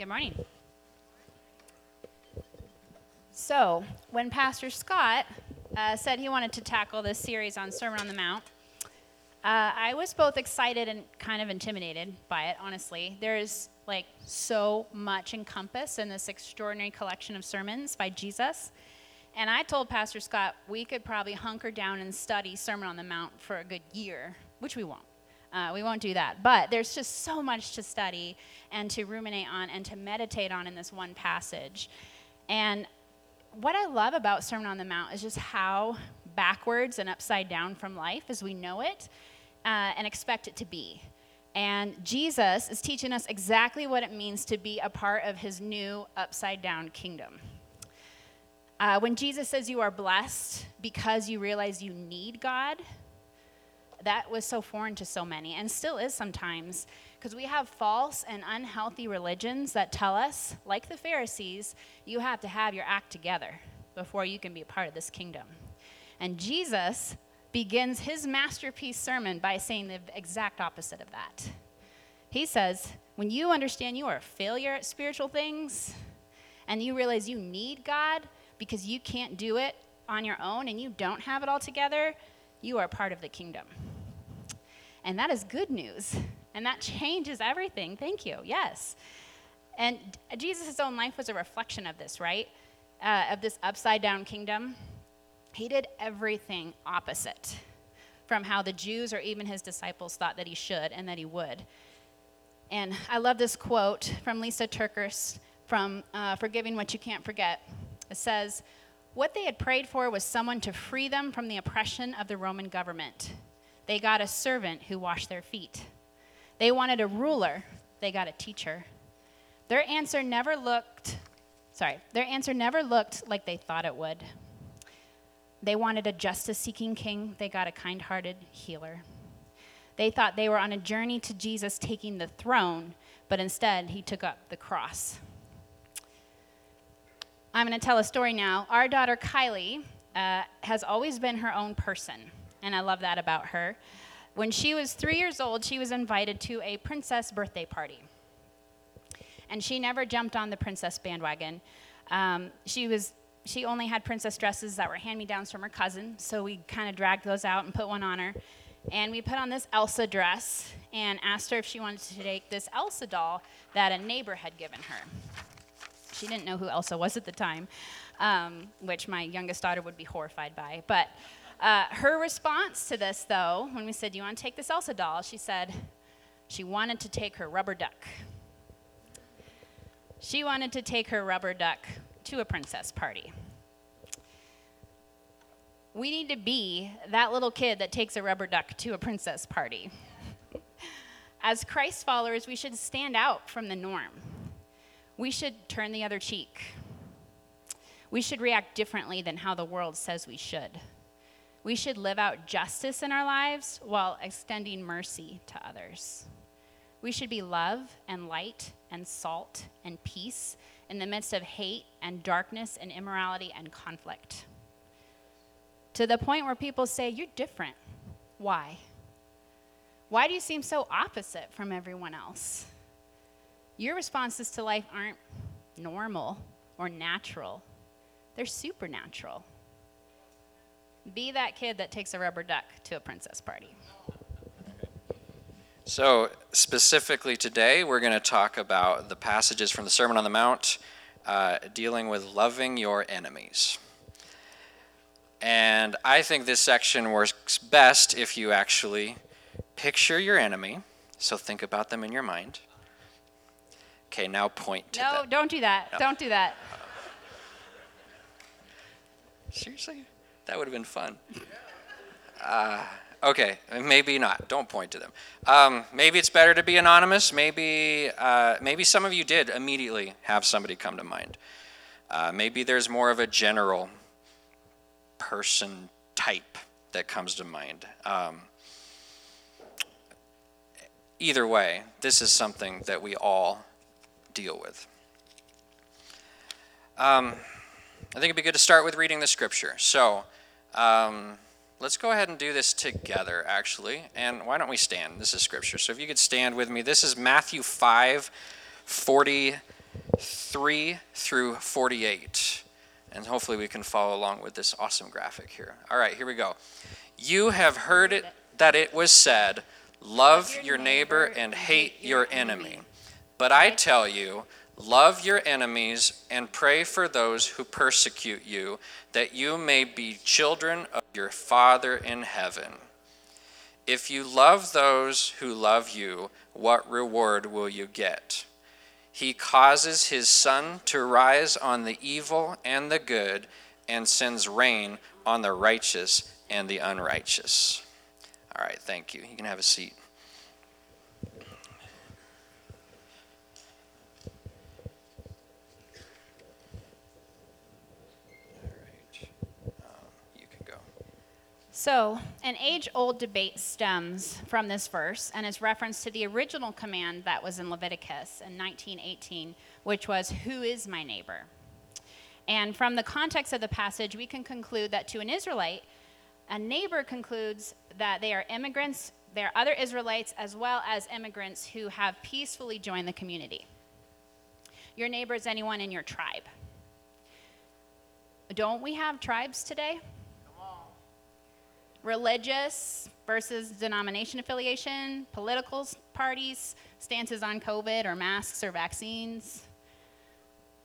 Good morning. So, when Pastor Scott uh, said he wanted to tackle this series on Sermon on the Mount, uh, I was both excited and kind of intimidated by it, honestly. There's like so much encompassed in this extraordinary collection of sermons by Jesus. And I told Pastor Scott we could probably hunker down and study Sermon on the Mount for a good year, which we won't. Uh, we won't do that. But there's just so much to study and to ruminate on and to meditate on in this one passage. And what I love about Sermon on the Mount is just how backwards and upside down from life as we know it uh, and expect it to be. And Jesus is teaching us exactly what it means to be a part of his new upside down kingdom. Uh, when Jesus says you are blessed because you realize you need God, that was so foreign to so many and still is sometimes because we have false and unhealthy religions that tell us, like the Pharisees, you have to have your act together before you can be a part of this kingdom. And Jesus begins his masterpiece sermon by saying the exact opposite of that. He says, when you understand you are a failure at spiritual things and you realize you need God because you can't do it on your own and you don't have it all together, you are part of the kingdom. And that is good news. And that changes everything. Thank you. Yes. And Jesus' own life was a reflection of this, right? Uh, of this upside down kingdom. He did everything opposite from how the Jews or even his disciples thought that he should and that he would. And I love this quote from Lysa TerKeurst from uh, Forgiving What You Can't Forget. It says, What they had prayed for was someone to free them from the oppression of the Roman government. They got a servant who washed their feet. They wanted a ruler. They got a teacher. Their answer never looked, sorry, their answer never looked like they thought it would. They wanted a justice seeking king. They got a kind hearted healer. They thought they were on a journey to Jesus taking the throne, but instead he took up the cross. I'm going to tell a story now. Our daughter Kylie uh, has always been her own person, and I love that about her. When she was three years old, she was invited to a princess birthday party. And she never jumped on the princess bandwagon. Um, she was she only had princess dresses that were hand me downs from her cousin, so we kind of dragged those out and put one on her. And we put on this Elsa dress and asked her if she wanted to take this Elsa doll that a neighbor had given her. She didn't know who Elsa was at the time, um, which my youngest daughter would be horrified by. But uh, her response to this, though, when we said, Do you want to take this Elsa doll? She said she wanted to take her rubber duck. She wanted to take her rubber duck to a princess party. We need to be that little kid that takes a rubber duck to a princess party. As Christ followers, we should stand out from the norm. We should turn the other cheek. We should react differently than how the world says we should. We should live out justice in our lives while extending mercy to others. We should be love and light and salt and peace in the midst of hate and darkness and immorality and conflict. To the point where people say, You're different. Why? Why do you seem so opposite from everyone else? Your responses to life aren't normal or natural, they're supernatural. Be that kid that takes a rubber duck to a princess party. So, specifically today, we're going to talk about the passages from the Sermon on the Mount uh, dealing with loving your enemies. And I think this section works best if you actually picture your enemy. So, think about them in your mind. Okay, now point to No, them. don't do that. No. Don't do that. Seriously? That would have been fun. Uh, okay, maybe not. Don't point to them. Um, maybe it's better to be anonymous. Maybe, uh, maybe some of you did immediately have somebody come to mind. Uh, maybe there's more of a general person type that comes to mind. Um, either way, this is something that we all deal with. Um, I think it'd be good to start with reading the scripture. So, um, let's go ahead and do this together, actually. And why don't we stand? This is scripture. So, if you could stand with me, this is Matthew 5 40 3 through 48. And hopefully we can follow along with this awesome graphic here. All right, here we go. You have heard it that it was said, Love your neighbor and hate your enemy. But I tell you, love your enemies and pray for those who persecute you, that you may be children of your Father in heaven. If you love those who love you, what reward will you get? He causes his sun to rise on the evil and the good, and sends rain on the righteous and the unrighteous. All right, thank you. You can have a seat. So, an age old debate stems from this verse and is reference to the original command that was in Leviticus in 1918, which was, Who is my neighbor? And from the context of the passage, we can conclude that to an Israelite, a neighbor concludes that they are immigrants, they are other Israelites, as well as immigrants who have peacefully joined the community. Your neighbor is anyone in your tribe. Don't we have tribes today? Religious versus denomination affiliation, political parties, stances on COVID or masks or vaccines,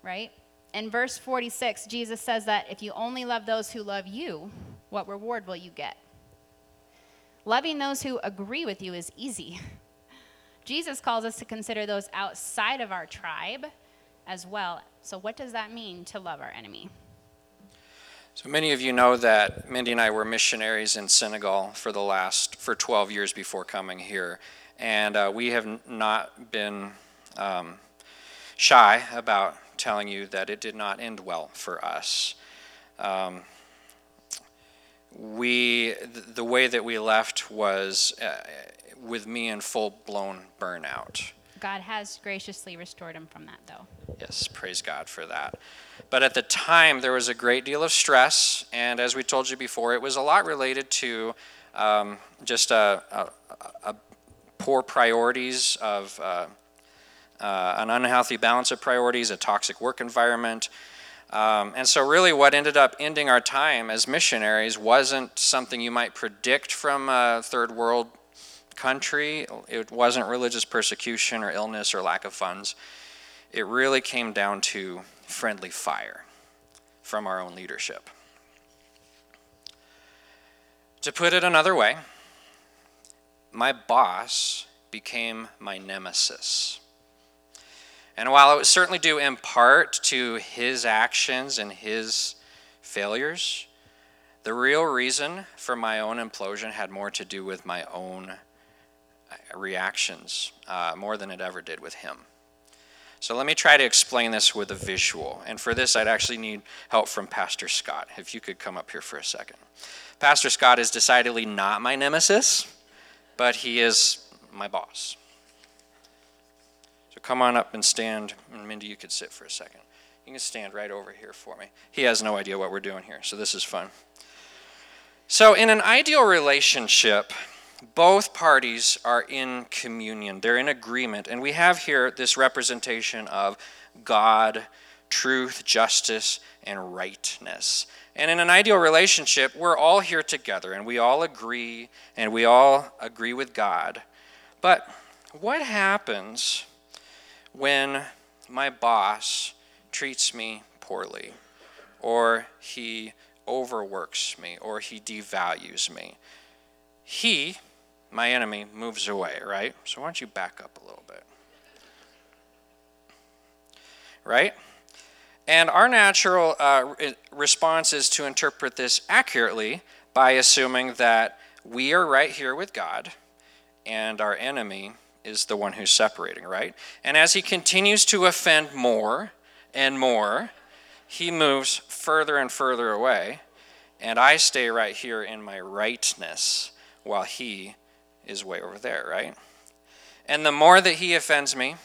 right? In verse 46, Jesus says that if you only love those who love you, what reward will you get? Loving those who agree with you is easy. Jesus calls us to consider those outside of our tribe as well. So, what does that mean to love our enemy? So many of you know that Mindy and I were missionaries in Senegal for the last for 12 years before coming here, and uh, we have not been um, shy about telling you that it did not end well for us. Um, we the way that we left was uh, with me in full blown burnout. God has graciously restored him from that, though. Yes, praise God for that. But at the time, there was a great deal of stress, and as we told you before, it was a lot related to um, just a, a, a, poor priorities of uh, uh, an unhealthy balance of priorities, a toxic work environment. Um, and so, really, what ended up ending our time as missionaries wasn't something you might predict from a third world country. It wasn't religious persecution or illness or lack of funds. It really came down to friendly fire from our own leadership. To put it another way, my boss became my nemesis. And while it was certainly due in part to his actions and his failures, the real reason for my own implosion had more to do with my own reactions, uh, more than it ever did with him. So let me try to explain this with a visual. And for this, I'd actually need help from Pastor Scott. If you could come up here for a second. Pastor Scott is decidedly not my nemesis, but he is my boss. So come on up and stand. And Mindy, you could sit for a second. You can stand right over here for me. He has no idea what we're doing here, so this is fun. So, in an ideal relationship, both parties are in communion, they're in agreement. And we have here this representation of God, truth, justice, and rightness. And in an ideal relationship, we're all here together and we all agree and we all agree with God. But what happens when my boss treats me poorly or he overworks me or he devalues me? He my enemy moves away, right? So why don't you back up a little bit? Right? And our natural uh, response is to interpret this accurately by assuming that we are right here with God and our enemy is the one who's separating, right? And as he continues to offend more and more, he moves further and further away, and I stay right here in my rightness while he is way over there, right? And the more that he offends me,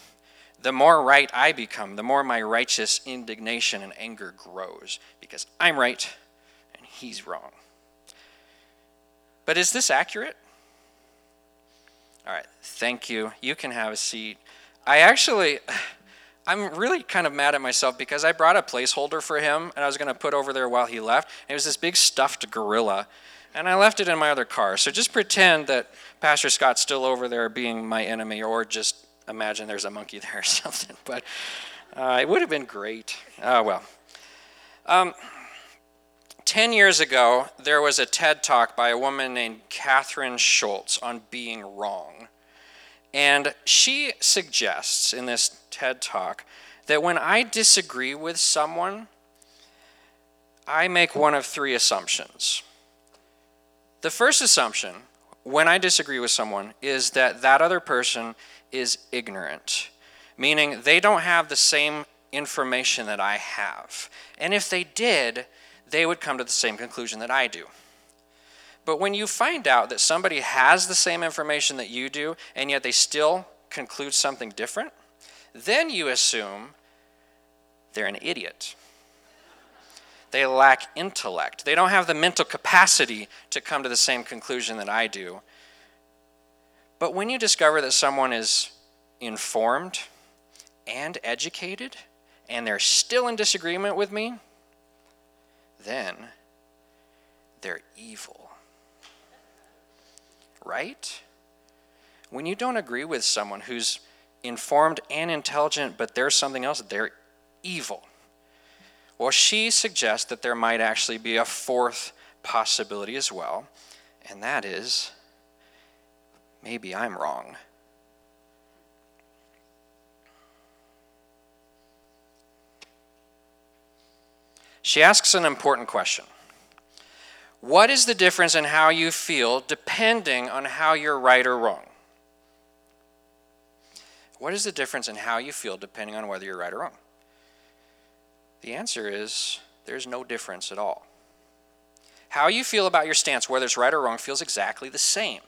the more right I become, the more my righteous indignation and anger grows because I'm right and he's wrong. But is this accurate? All right, thank you. You can have a seat. I actually I'm really kind of mad at myself because I brought a placeholder for him and I was going to put over there while he left. It was this big stuffed gorilla, and I left it in my other car. So just pretend that Pastor Scott's still over there being my enemy, or just imagine there's a monkey there or something. But uh, it would have been great. Oh, well. Um, 10 years ago, there was a TED talk by a woman named Kathryn Schulz on being wrong. And she suggests in this TED talk that when I disagree with someone, I make one of three assumptions. The first assumption, when I disagree with someone, is that that other person is ignorant, meaning they don't have the same information that I have. And if they did, they would come to the same conclusion that I do. But when you find out that somebody has the same information that you do, and yet they still conclude something different, then you assume they're an idiot. They lack intellect. They don't have the mental capacity to come to the same conclusion that I do. But when you discover that someone is informed and educated, and they're still in disagreement with me, then they're evil. Right? When you don't agree with someone who's informed and intelligent, but there's something else, they're evil. Well, she suggests that there might actually be a fourth possibility as well, and that is maybe I'm wrong. She asks an important question What is the difference in how you feel depending on how you're right or wrong? What is the difference in how you feel depending on whether you're right or wrong? The answer is there's no difference at all. How you feel about your stance, whether it's right or wrong, feels exactly the same.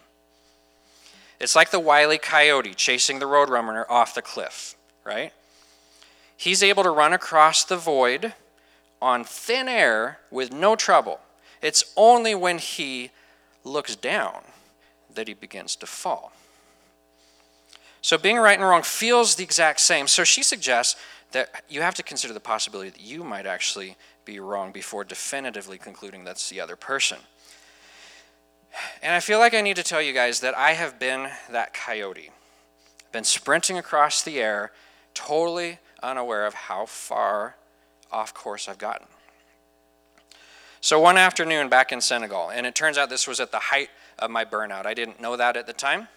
It's like the wily coyote chasing the roadrunner off the cliff, right? He's able to run across the void on thin air with no trouble. It's only when he looks down that he begins to fall. So being right and wrong feels the exact same. So she suggests that you have to consider the possibility that you might actually be wrong before definitively concluding that's the other person. And I feel like I need to tell you guys that I have been that coyote. Been sprinting across the air, totally unaware of how far off course I've gotten. So one afternoon back in Senegal, and it turns out this was at the height of my burnout. I didn't know that at the time.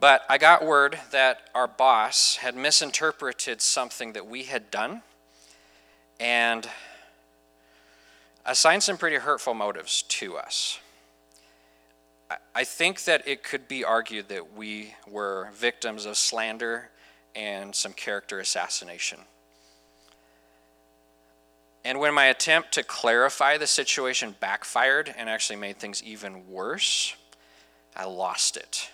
But I got word that our boss had misinterpreted something that we had done and assigned some pretty hurtful motives to us. I think that it could be argued that we were victims of slander and some character assassination. And when my attempt to clarify the situation backfired and actually made things even worse, I lost it.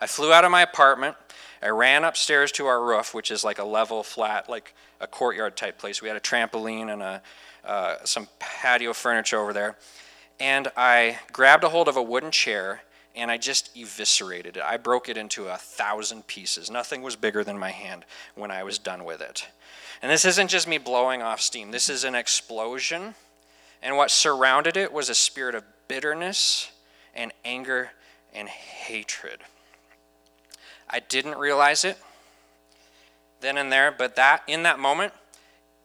I flew out of my apartment. I ran upstairs to our roof, which is like a level, flat, like a courtyard type place. We had a trampoline and a, uh, some patio furniture over there. And I grabbed a hold of a wooden chair and I just eviscerated it. I broke it into a thousand pieces. Nothing was bigger than my hand when I was done with it. And this isn't just me blowing off steam, this is an explosion. And what surrounded it was a spirit of bitterness and anger and hatred. I didn't realize it then and there, but that in that moment,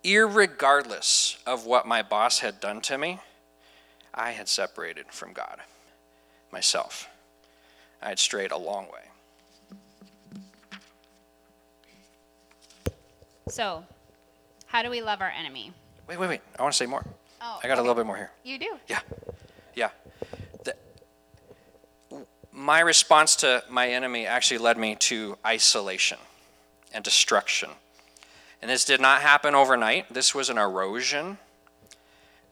irregardless of what my boss had done to me, I had separated from God myself. I had strayed a long way. So, how do we love our enemy? Wait, wait, wait. I want to say more. Oh, I got a little bit more here. You do. Yeah. The, my response to my enemy actually led me to isolation and destruction. And this did not happen overnight. This was an erosion.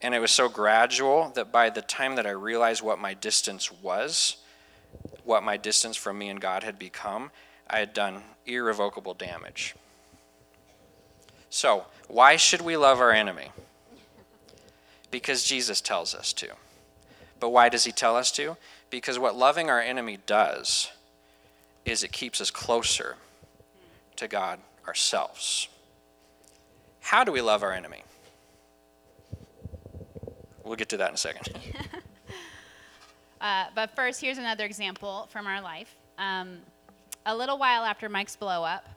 And it was so gradual that by the time that I realized what my distance was, what my distance from me and God had become, I had done irrevocable damage. So, why should we love our enemy? Because Jesus tells us to. But why does he tell us to? Because what loving our enemy does is it keeps us closer to God, ourselves. How do we love our enemy? We'll get to that in a second. Uh, but first, here's another example from our life. Um, a little while after Mike's blow up,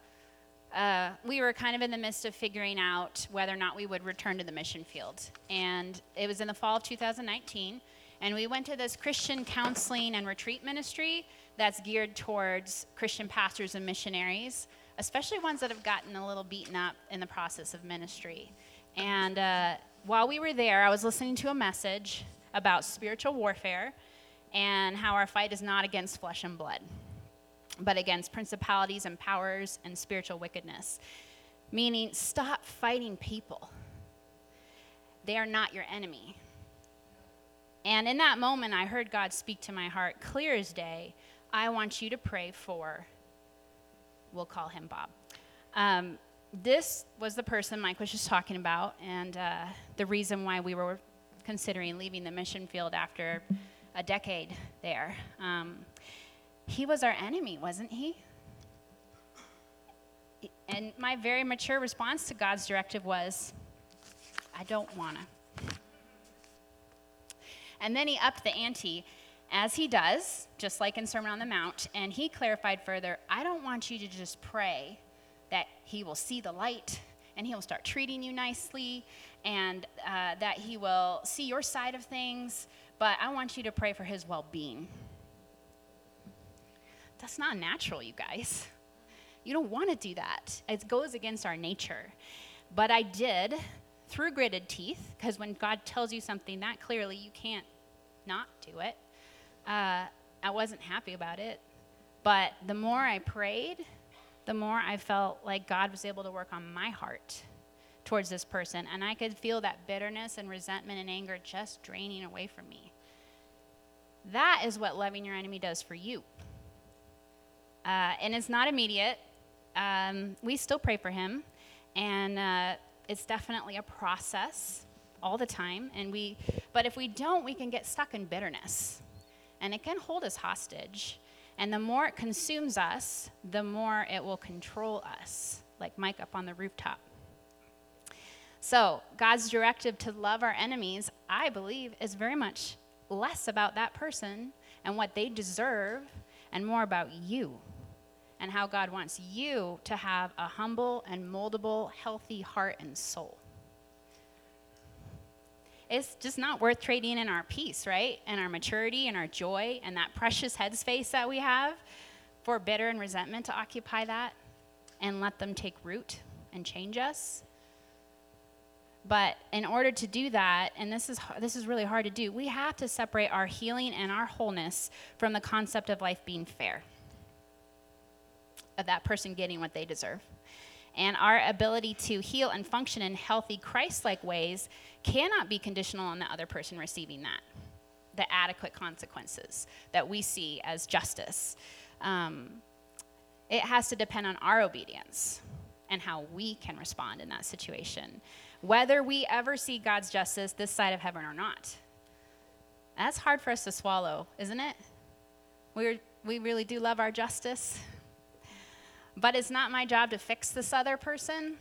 uh, we were kind of in the midst of figuring out whether or not we would return to the mission field. And it was in the fall of 2019. And we went to this Christian counseling and retreat ministry that's geared towards Christian pastors and missionaries, especially ones that have gotten a little beaten up in the process of ministry. And uh, while we were there, I was listening to a message about spiritual warfare and how our fight is not against flesh and blood, but against principalities and powers and spiritual wickedness. Meaning, stop fighting people. They are not your enemy. And in that moment, I heard God speak to my heart clear as day. I want you to pray for, we'll call him Bob. Um, this was the person Mike was just talking about, and uh, the reason why we were considering leaving the mission field after a decade there. Um, he was our enemy, wasn't he? And my very mature response to God's directive was, I don't want to. And then he upped the ante, as he does, just like in Sermon on the Mount, and he clarified further I don't want you to just pray that he will see the light and he will start treating you nicely and uh, that he will see your side of things, but I want you to pray for his well being. That's not natural, you guys. You don't want to do that. It goes against our nature. But I did through gritted teeth, because when God tells you something that clearly, you can't not do it. Uh, I wasn't happy about it. But the more I prayed, the more I felt like God was able to work on my heart towards this person. And I could feel that bitterness and resentment and anger just draining away from me. That is what loving your enemy does for you. Uh, and it's not immediate. Um, we still pray for him, and uh, it's definitely a process all the time. And we, but if we don't, we can get stuck in bitterness, and it can hold us hostage. And the more it consumes us, the more it will control us, like Mike up on the rooftop. So, God's directive to love our enemies, I believe, is very much less about that person and what they deserve and more about you and how God wants you to have a humble and moldable, healthy heart and soul. It's just not worth trading in our peace, right? And our maturity and our joy and that precious headspace that we have for bitter and resentment to occupy that and let them take root and change us. But in order to do that, and this is, this is really hard to do, we have to separate our healing and our wholeness from the concept of life being fair, of that person getting what they deserve. And our ability to heal and function in healthy, Christ like ways cannot be conditional on the other person receiving that, the adequate consequences that we see as justice. Um, it has to depend on our obedience and how we can respond in that situation whether we ever see God's justice this side of heaven or not. That's hard for us to swallow, isn't it? we we really do love our justice. But it's not my job to fix this other person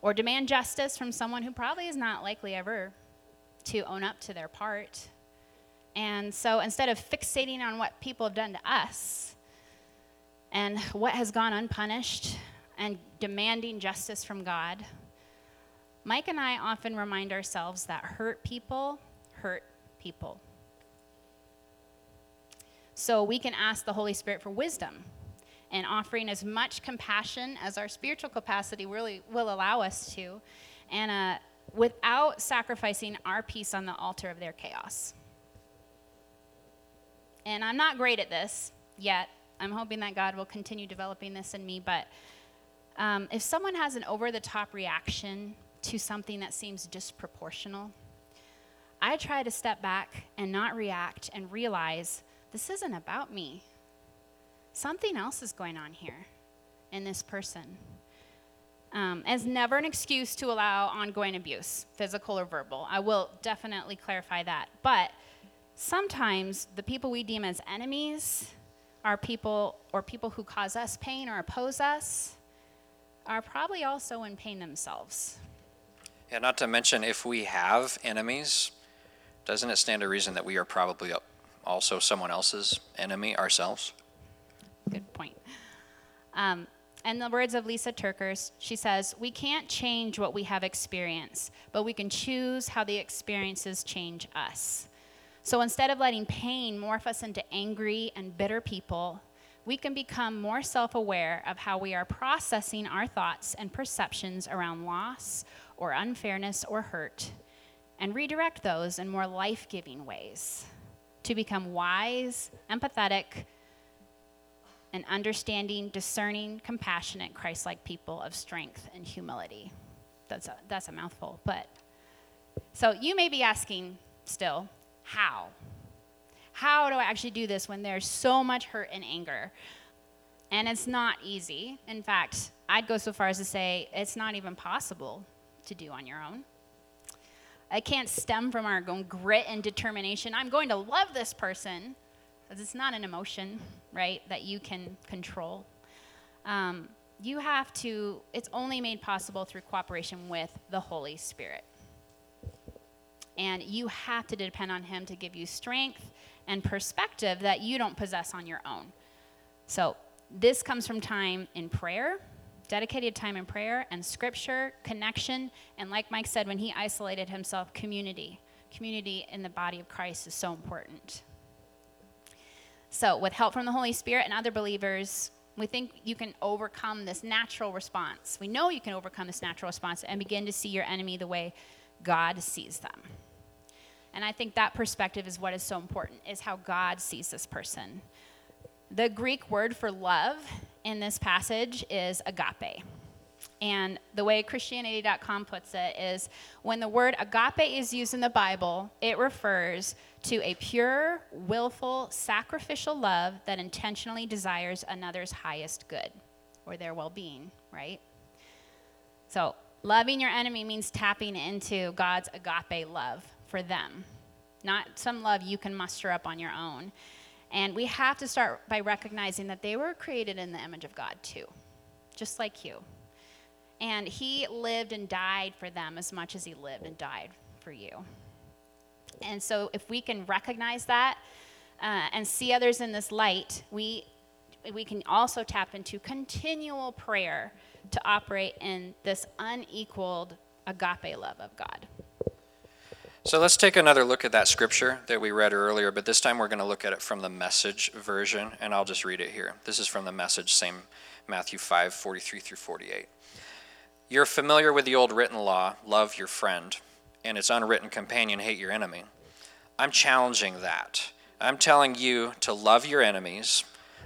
or demand justice from someone who probably is not likely ever to own up to their part. And so instead of fixating on what people have done to us and what has gone unpunished and demanding justice from God, Mike and I often remind ourselves that hurt people hurt people. So we can ask the Holy Spirit for wisdom and offering as much compassion as our spiritual capacity really will allow us to, and uh, without sacrificing our peace on the altar of their chaos. And I'm not great at this yet. I'm hoping that God will continue developing this in me, but um, if someone has an over the top reaction to something that seems disproportional, I try to step back and not react and realize this isn't about me. Something else is going on here in this person. Um, as never an excuse to allow ongoing abuse, physical or verbal. I will definitely clarify that. But sometimes the people we deem as enemies are people or people who cause us pain or oppose us are probably also in pain themselves. Yeah, not to mention if we have enemies, doesn't it stand to reason that we are probably also someone else's enemy ourselves? Good point. Um, and the words of Lysa TerKeurst, she says, We can't change what we have experienced, but we can choose how the experiences change us. So instead of letting pain morph us into angry and bitter people, we can become more self aware of how we are processing our thoughts and perceptions around loss or unfairness or hurt, and redirect those in more life giving ways to become wise, empathetic, and understanding, discerning, compassionate, Christ like people of strength and humility. That's a, that's a mouthful, but so you may be asking still, how? How do I actually do this when there's so much hurt and anger? And it's not easy. In fact, I'd go so far as to say it's not even possible to do on your own. It can't stem from our grit and determination. I'm going to love this person. Because it's not an emotion, right, that you can control. Um, you have to, it's only made possible through cooperation with the Holy Spirit. And you have to depend on Him to give you strength and perspective that you don't possess on your own. So, this comes from time in prayer, dedicated time in prayer, and scripture, connection, and like Mike said when he isolated himself, community. Community in the body of Christ is so important. So, with help from the Holy Spirit and other believers, we think you can overcome this natural response. We know you can overcome this natural response and begin to see your enemy the way God sees them. And I think that perspective is what is so important is how God sees this person. The Greek word for love in this passage is agape. And the way Christianity.com puts it is when the word agape is used in the Bible, it refers to a pure, willful, sacrificial love that intentionally desires another's highest good or their well being, right? So, loving your enemy means tapping into God's agape love for them, not some love you can muster up on your own. And we have to start by recognizing that they were created in the image of God too, just like you. And he lived and died for them as much as he lived and died for you. And so, if we can recognize that uh, and see others in this light, we, we can also tap into continual prayer to operate in this unequaled agape love of God. So let's take another look at that scripture that we read earlier, but this time we're going to look at it from the message version, and I'll just read it here. This is from the message, same Matthew 5 43 through 48. You're familiar with the old written law love your friend, and its unwritten companion, hate your enemy. I'm challenging that. I'm telling you to love your enemies.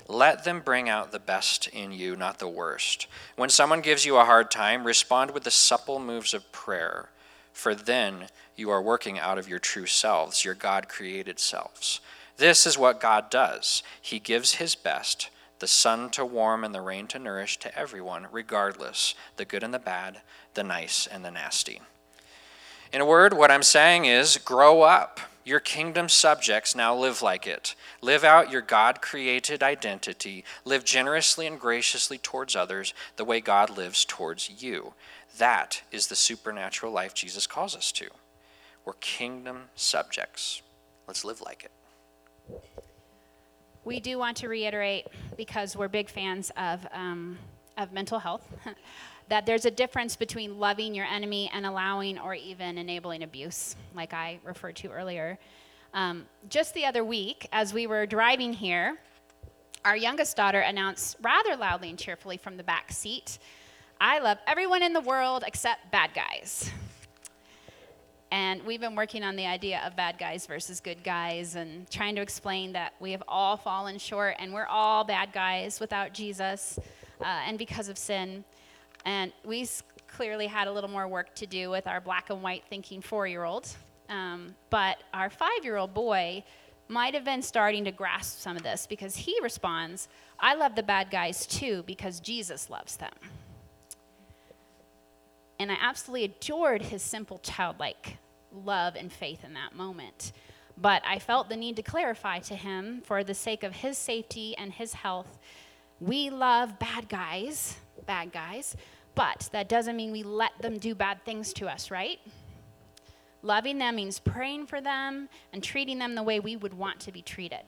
Let them bring out the best in you, not the worst. When someone gives you a hard time, respond with the supple moves of prayer, for then you are working out of your true selves, your God created selves. This is what God does He gives His best the sun to warm and the rain to nourish to everyone, regardless the good and the bad, the nice and the nasty. In a word, what I'm saying is grow up. Your kingdom subjects now live like it. Live out your God created identity. Live generously and graciously towards others the way God lives towards you. That is the supernatural life Jesus calls us to. We're kingdom subjects. Let's live like it we do want to reiterate, because we're big fans of, um, of mental health, that there's a difference between loving your enemy and allowing or even enabling abuse, like I referred to earlier. Um, just the other week, as we were driving here, our youngest daughter announced rather loudly and cheerfully from the back seat, I love everyone in the world except bad guys. And we've been working on the idea of bad guys versus good guys and trying to explain that we have all fallen short and we're all bad guys without Jesus uh, and because of sin. And we clearly had a little more work to do with our black and white thinking four year old. Um, but our five year old boy might have been starting to grasp some of this because he responds, I love the bad guys too because Jesus loves them. And I absolutely adored his simple childlike love and faith in that moment. But I felt the need to clarify to him, for the sake of his safety and his health, we love bad guys, bad guys, But that doesn't mean we let them do bad things to us, right? Loving them means praying for them and treating them the way we would want to be treated.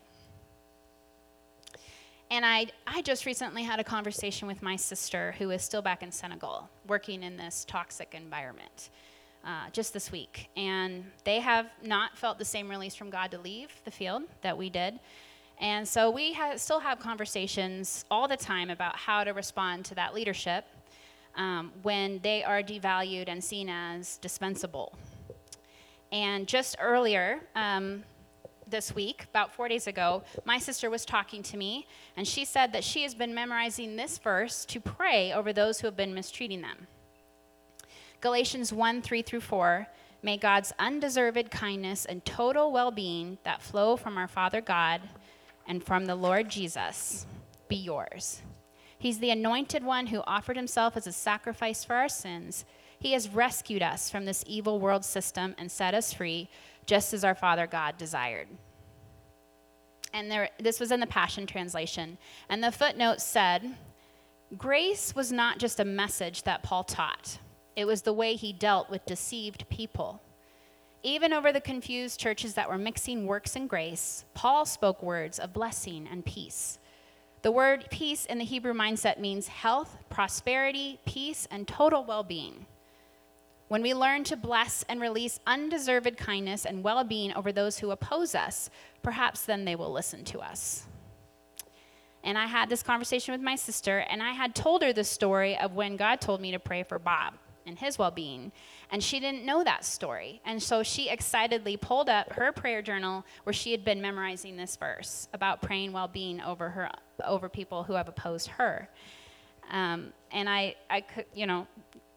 And I, I just recently had a conversation with my sister who is still back in Senegal, working in this toxic environment, uh, just this week. And they have not felt the same release from God to leave the field that we did. And so we ha- still have conversations all the time about how to respond to that leadership um, when they are devalued and seen as dispensable. And just earlier, um, this week, about four days ago, my sister was talking to me, and she said that she has been memorizing this verse to pray over those who have been mistreating them. Galatians 1 3 through 4. May God's undeserved kindness and total well being that flow from our Father God and from the Lord Jesus be yours. He's the anointed one who offered himself as a sacrifice for our sins. He has rescued us from this evil world system and set us free just as our Father God desired. And there, this was in the Passion Translation. And the footnote said, Grace was not just a message that Paul taught, it was the way he dealt with deceived people. Even over the confused churches that were mixing works and grace, Paul spoke words of blessing and peace. The word peace in the Hebrew mindset means health, prosperity, peace, and total well being. When we learn to bless and release undeserved kindness and well being over those who oppose us, perhaps then they will listen to us. And I had this conversation with my sister, and I had told her the story of when God told me to pray for Bob and his well being. And she didn't know that story. And so she excitedly pulled up her prayer journal where she had been memorizing this verse about praying well being over, her, over people who have opposed her. Um, and I, I could, you know,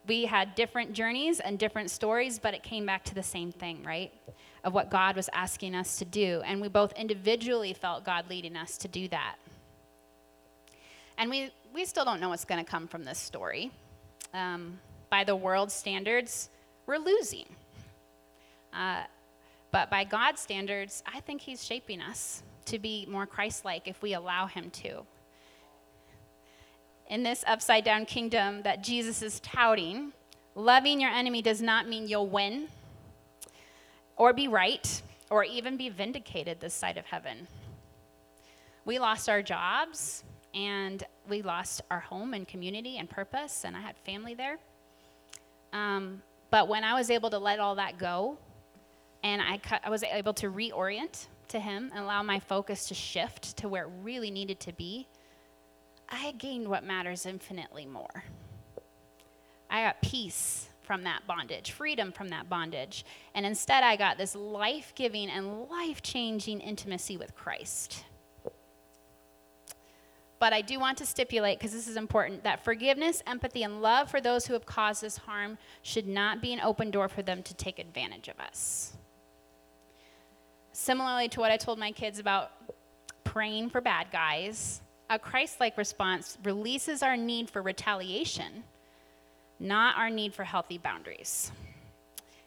we had different journeys and different stories, but it came back to the same thing, right? Of what God was asking us to do. And we both individually felt God leading us to do that. And we, we still don't know what's going to come from this story. Um, by the world's standards, we're losing. Uh, but by God's standards, I think He's shaping us to be more Christ like if we allow Him to in this upside down kingdom that Jesus is touting, loving your enemy does not mean you'll win or be right or even be vindicated this side of heaven. We lost our jobs and we lost our home and community and purpose, and I had family there. Um, but when I was able to let all that go and I, cu- I was able to reorient to Him and allow my focus to shift to where it really needed to be, I gained what matters infinitely more. I got peace from that bondage, freedom from that bondage. And instead, I got this life giving and life changing intimacy with Christ. But I do want to stipulate, because this is important, that forgiveness, empathy, and love for those who have caused us harm should not be an open door for them to take advantage of us. Similarly to what I told my kids about praying for bad guys, a Christ like response releases our need for retaliation, not our need for healthy boundaries.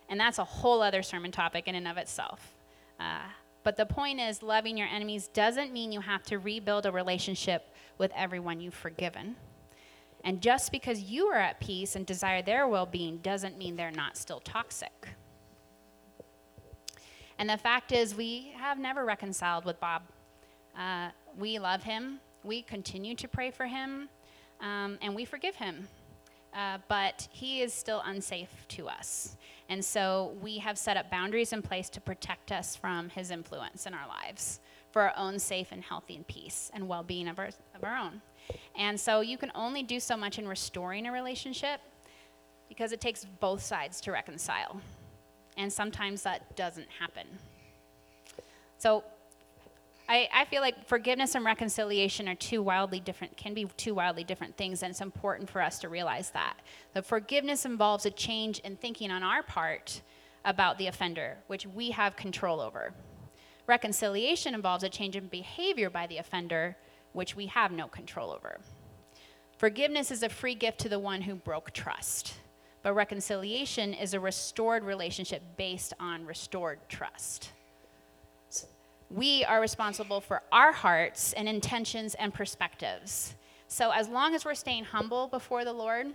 And that's a whole other sermon topic in and of itself. Uh, but the point is, loving your enemies doesn't mean you have to rebuild a relationship with everyone you've forgiven. And just because you are at peace and desire their well being doesn't mean they're not still toxic. And the fact is, we have never reconciled with Bob. Uh, we love him, we continue to pray for him um, and we forgive him. Uh, but he is still unsafe to us. And so we have set up boundaries in place to protect us from his influence in our lives for our own safe and healthy and peace and well being of our, of our own. And so you can only do so much in restoring a relationship because it takes both sides to reconcile. And sometimes that doesn't happen. So I, I feel like forgiveness and reconciliation are two wildly different, can be two wildly different things, and it's important for us to realize that. The forgiveness involves a change in thinking on our part about the offender, which we have control over. Reconciliation involves a change in behavior by the offender, which we have no control over. Forgiveness is a free gift to the one who broke trust, but reconciliation is a restored relationship based on restored trust we are responsible for our hearts and intentions and perspectives. So, as long as we're staying humble before the Lord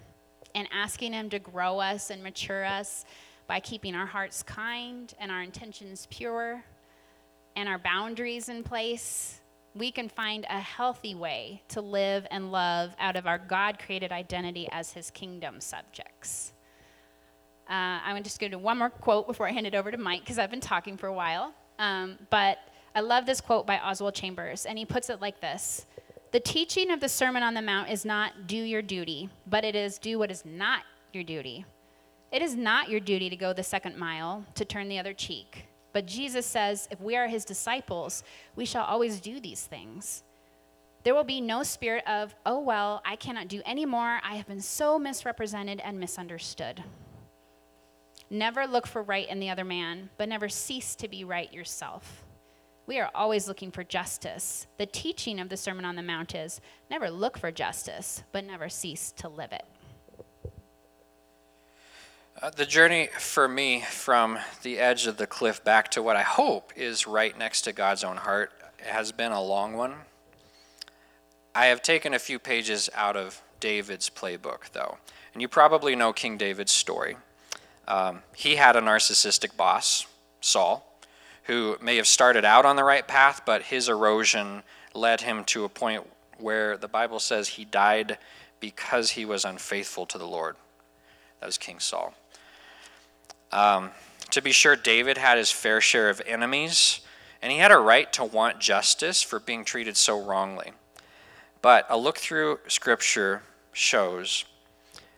and asking Him to grow us and mature us by keeping our hearts kind and our intentions pure and our boundaries in place, we can find a healthy way to live and love out of our God created identity as His kingdom subjects. Uh, I'm just going to do one more quote before I hand it over to Mike because I've been talking for a while. Um, but I love this quote by Oswald Chambers, and he puts it like this The teaching of the Sermon on the Mount is not do your duty, but it is do what is not your duty. It is not your duty to go the second mile, to turn the other cheek. But Jesus says, if we are his disciples, we shall always do these things. There will be no spirit of, oh, well, I cannot do any more. I have been so misrepresented and misunderstood. Never look for right in the other man, but never cease to be right yourself. We are always looking for justice. The teaching of the Sermon on the Mount is never look for justice, but never cease to live it. Uh, the journey for me from the edge of the cliff back to what I hope is right next to God's own heart has been a long one. I have taken a few pages out of David's playbook, though. And you probably know King David's story. Um, he had a narcissistic boss, Saul, who may have started out on the right path, but his erosion led him to a point where the Bible says he died because he was unfaithful to the Lord. That was King Saul. Um, to be sure, David had his fair share of enemies, and he had a right to want justice for being treated so wrongly. But a look through Scripture shows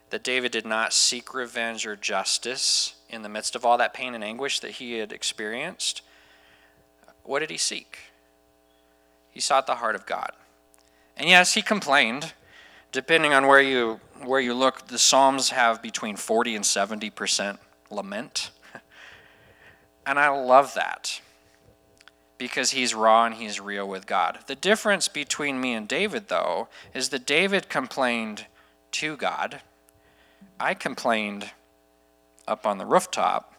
that David did not seek revenge or justice in the midst of all that pain and anguish that he had experienced. What did he seek? He sought the heart of God. And yes, he complained. Depending on where you where you look, the Psalms have between 40 and 70 percent lament. And I love that because he's raw and he's real with God. The difference between me and David, though, is that David complained to God. I complained up on the rooftop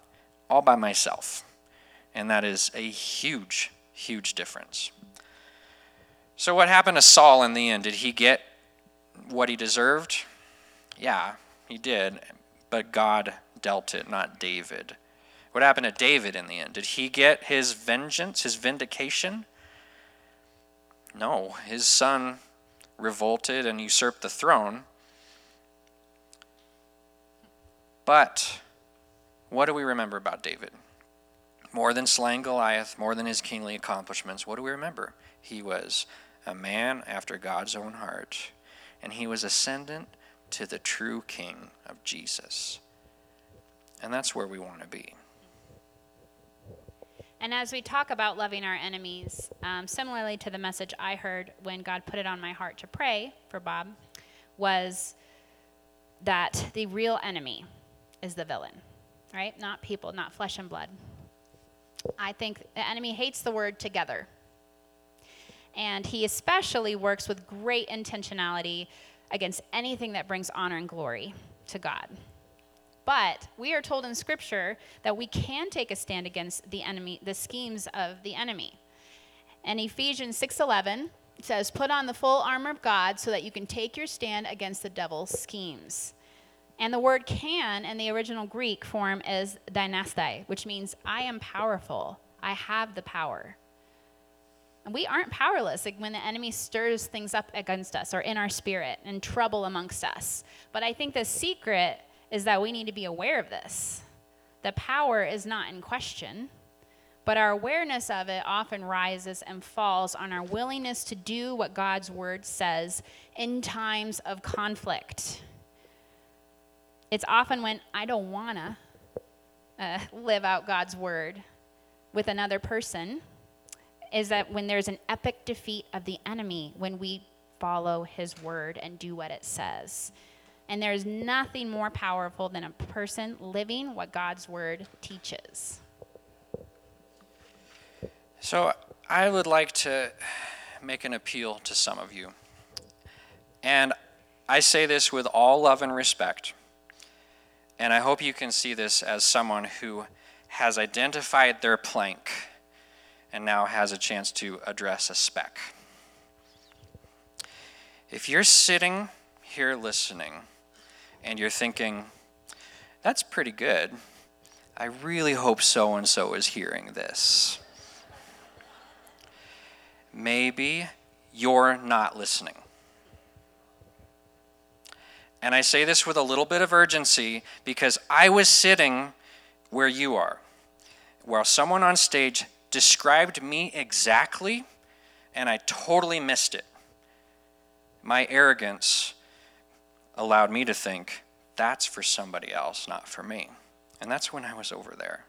all by myself. And that is a huge, huge difference. So, what happened to Saul in the end? Did he get what he deserved? Yeah, he did. But God dealt it, not David. What happened to David in the end? Did he get his vengeance, his vindication? No, his son revolted and usurped the throne. But what do we remember about David? More than slaying Goliath, more than his kingly accomplishments, what do we remember? He was a man after God's own heart, and he was ascendant to the true king of Jesus. And that's where we want to be. And as we talk about loving our enemies, um, similarly to the message I heard when God put it on my heart to pray for Bob, was that the real enemy is the villain, right? Not people, not flesh and blood. I think the enemy hates the word together. And he especially works with great intentionality against anything that brings honor and glory to God. But we are told in Scripture that we can take a stand against the enemy, the schemes of the enemy. And Ephesians 6:11 says, "Put on the full armor of God so that you can take your stand against the devil's schemes." And the word can in the original Greek form is dynastai, which means I am powerful. I have the power. And we aren't powerless like when the enemy stirs things up against us or in our spirit and trouble amongst us. But I think the secret is that we need to be aware of this. The power is not in question, but our awareness of it often rises and falls on our willingness to do what God's word says in times of conflict. It's often when I don't want to uh, live out God's word with another person, is that when there's an epic defeat of the enemy, when we follow his word and do what it says. And there's nothing more powerful than a person living what God's word teaches. So I would like to make an appeal to some of you. And I say this with all love and respect. And I hope you can see this as someone who has identified their plank and now has a chance to address a speck. If you're sitting here listening, and you're thinking, that's pretty good. I really hope so and so is hearing this. Maybe you're not listening. And I say this with a little bit of urgency because I was sitting where you are, while someone on stage described me exactly, and I totally missed it. My arrogance allowed me to think that's for somebody else, not for me. And that's when I was over there.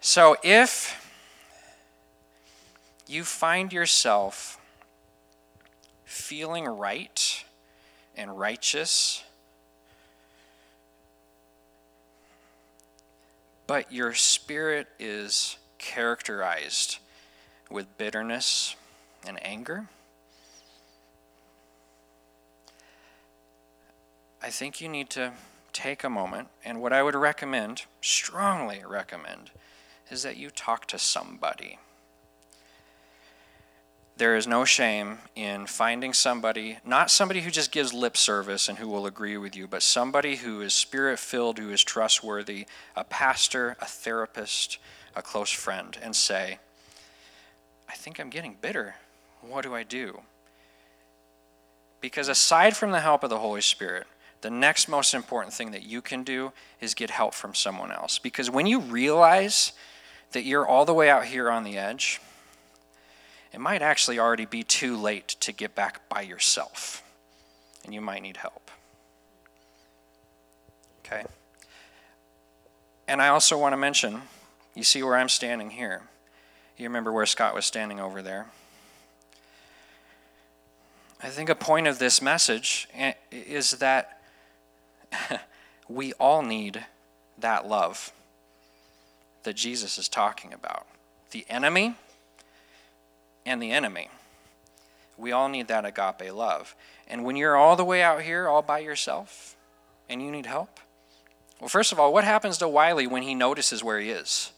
So if you find yourself feeling right and righteous, but your spirit is characterized with bitterness and anger, I think you need to take a moment, and what I would recommend, strongly recommend, is that you talk to somebody. There is no shame in finding somebody, not somebody who just gives lip service and who will agree with you, but somebody who is spirit filled, who is trustworthy, a pastor, a therapist, a close friend, and say, I think I'm getting bitter. What do I do? Because aside from the help of the Holy Spirit, the next most important thing that you can do is get help from someone else. Because when you realize that you're all the way out here on the edge, it might actually already be too late to get back by yourself. And you might need help. Okay? And I also want to mention you see where I'm standing here. You remember where Scott was standing over there. I think a point of this message is that we all need that love that Jesus is talking about. The enemy and the enemy. We all need that agape love. And when you're all the way out here all by yourself and you need help, well, first of all, what happens to Wiley when he notices where he is?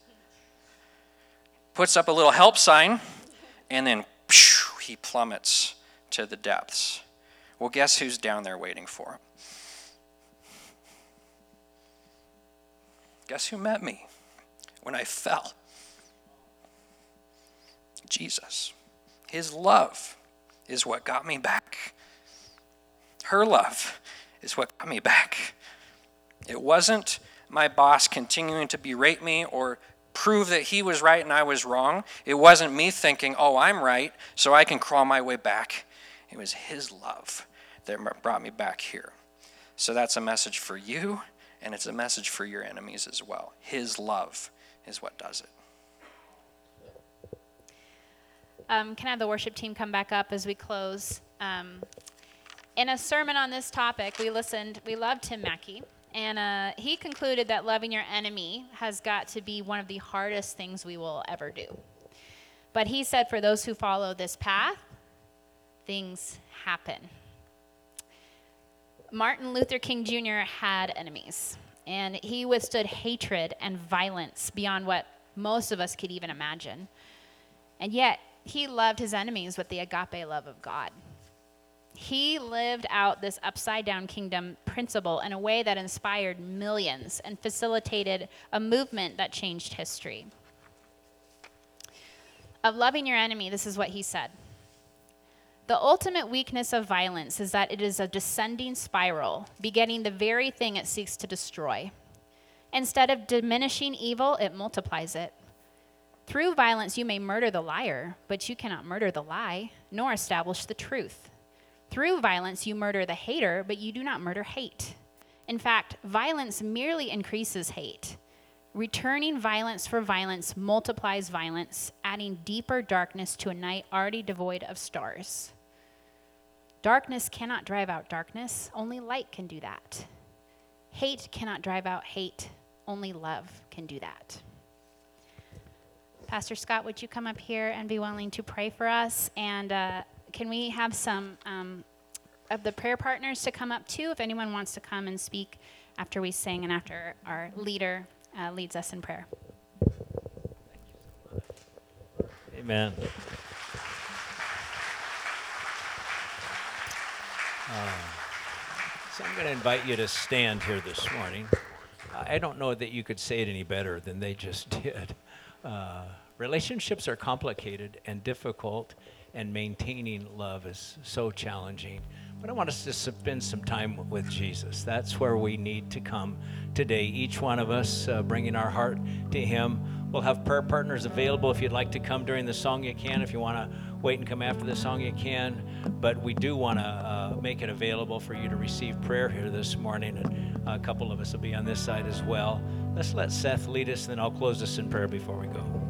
Puts up a little help sign and then he plummets to the depths. Well, guess who's down there waiting for him? Guess who met me when I fell? Jesus. His love is what got me back. Her love is what got me back. It wasn't my boss continuing to berate me or prove that he was right and I was wrong. It wasn't me thinking, oh, I'm right, so I can crawl my way back. It was his love that brought me back here. So that's a message for you and it's a message for your enemies as well. His love is what does it. Um, can I have the worship team come back up as we close? Um, in a sermon on this topic, we listened, we loved Tim Mackie, and uh, he concluded that loving your enemy has got to be one of the hardest things we will ever do. But he said, for those who follow this path, things happen. Martin Luther King Jr. had enemies, and he withstood hatred and violence beyond what most of us could even imagine. And yet, he loved his enemies with the agape love of God. He lived out this upside down kingdom principle in a way that inspired millions and facilitated a movement that changed history. Of loving your enemy, this is what he said the ultimate weakness of violence is that it is a descending spiral, begetting the very thing it seeks to destroy. Instead of diminishing evil, it multiplies it. Through violence, you may murder the liar, but you cannot murder the lie, nor establish the truth. Through violence, you murder the hater, but you do not murder hate. In fact, violence merely increases hate. Returning violence for violence multiplies violence, adding deeper darkness to a night already devoid of stars. Darkness cannot drive out darkness, only light can do that. Hate cannot drive out hate, only love can do that. Pastor Scott, would you come up here and be willing to pray for us? And uh, can we have some um, of the prayer partners to come up too, if anyone wants to come and speak after we sing and after our leader uh, leads us in prayer. Amen. Uh, So I'm going to invite you to stand here this morning. I don't know that you could say it any better than they just did. Uh, relationships are complicated and difficult, and maintaining love is so challenging. But I want us to spend some time with Jesus. That's where we need to come today. Each one of us uh, bringing our heart to Him. We'll have prayer partners available. If you'd like to come during the song, you can. If you want to wait and come after the song, you can. But we do want to uh, make it available for you to receive prayer here this morning. And a couple of us will be on this side as well. Let's let Seth lead us, and then I'll close us in prayer before we go.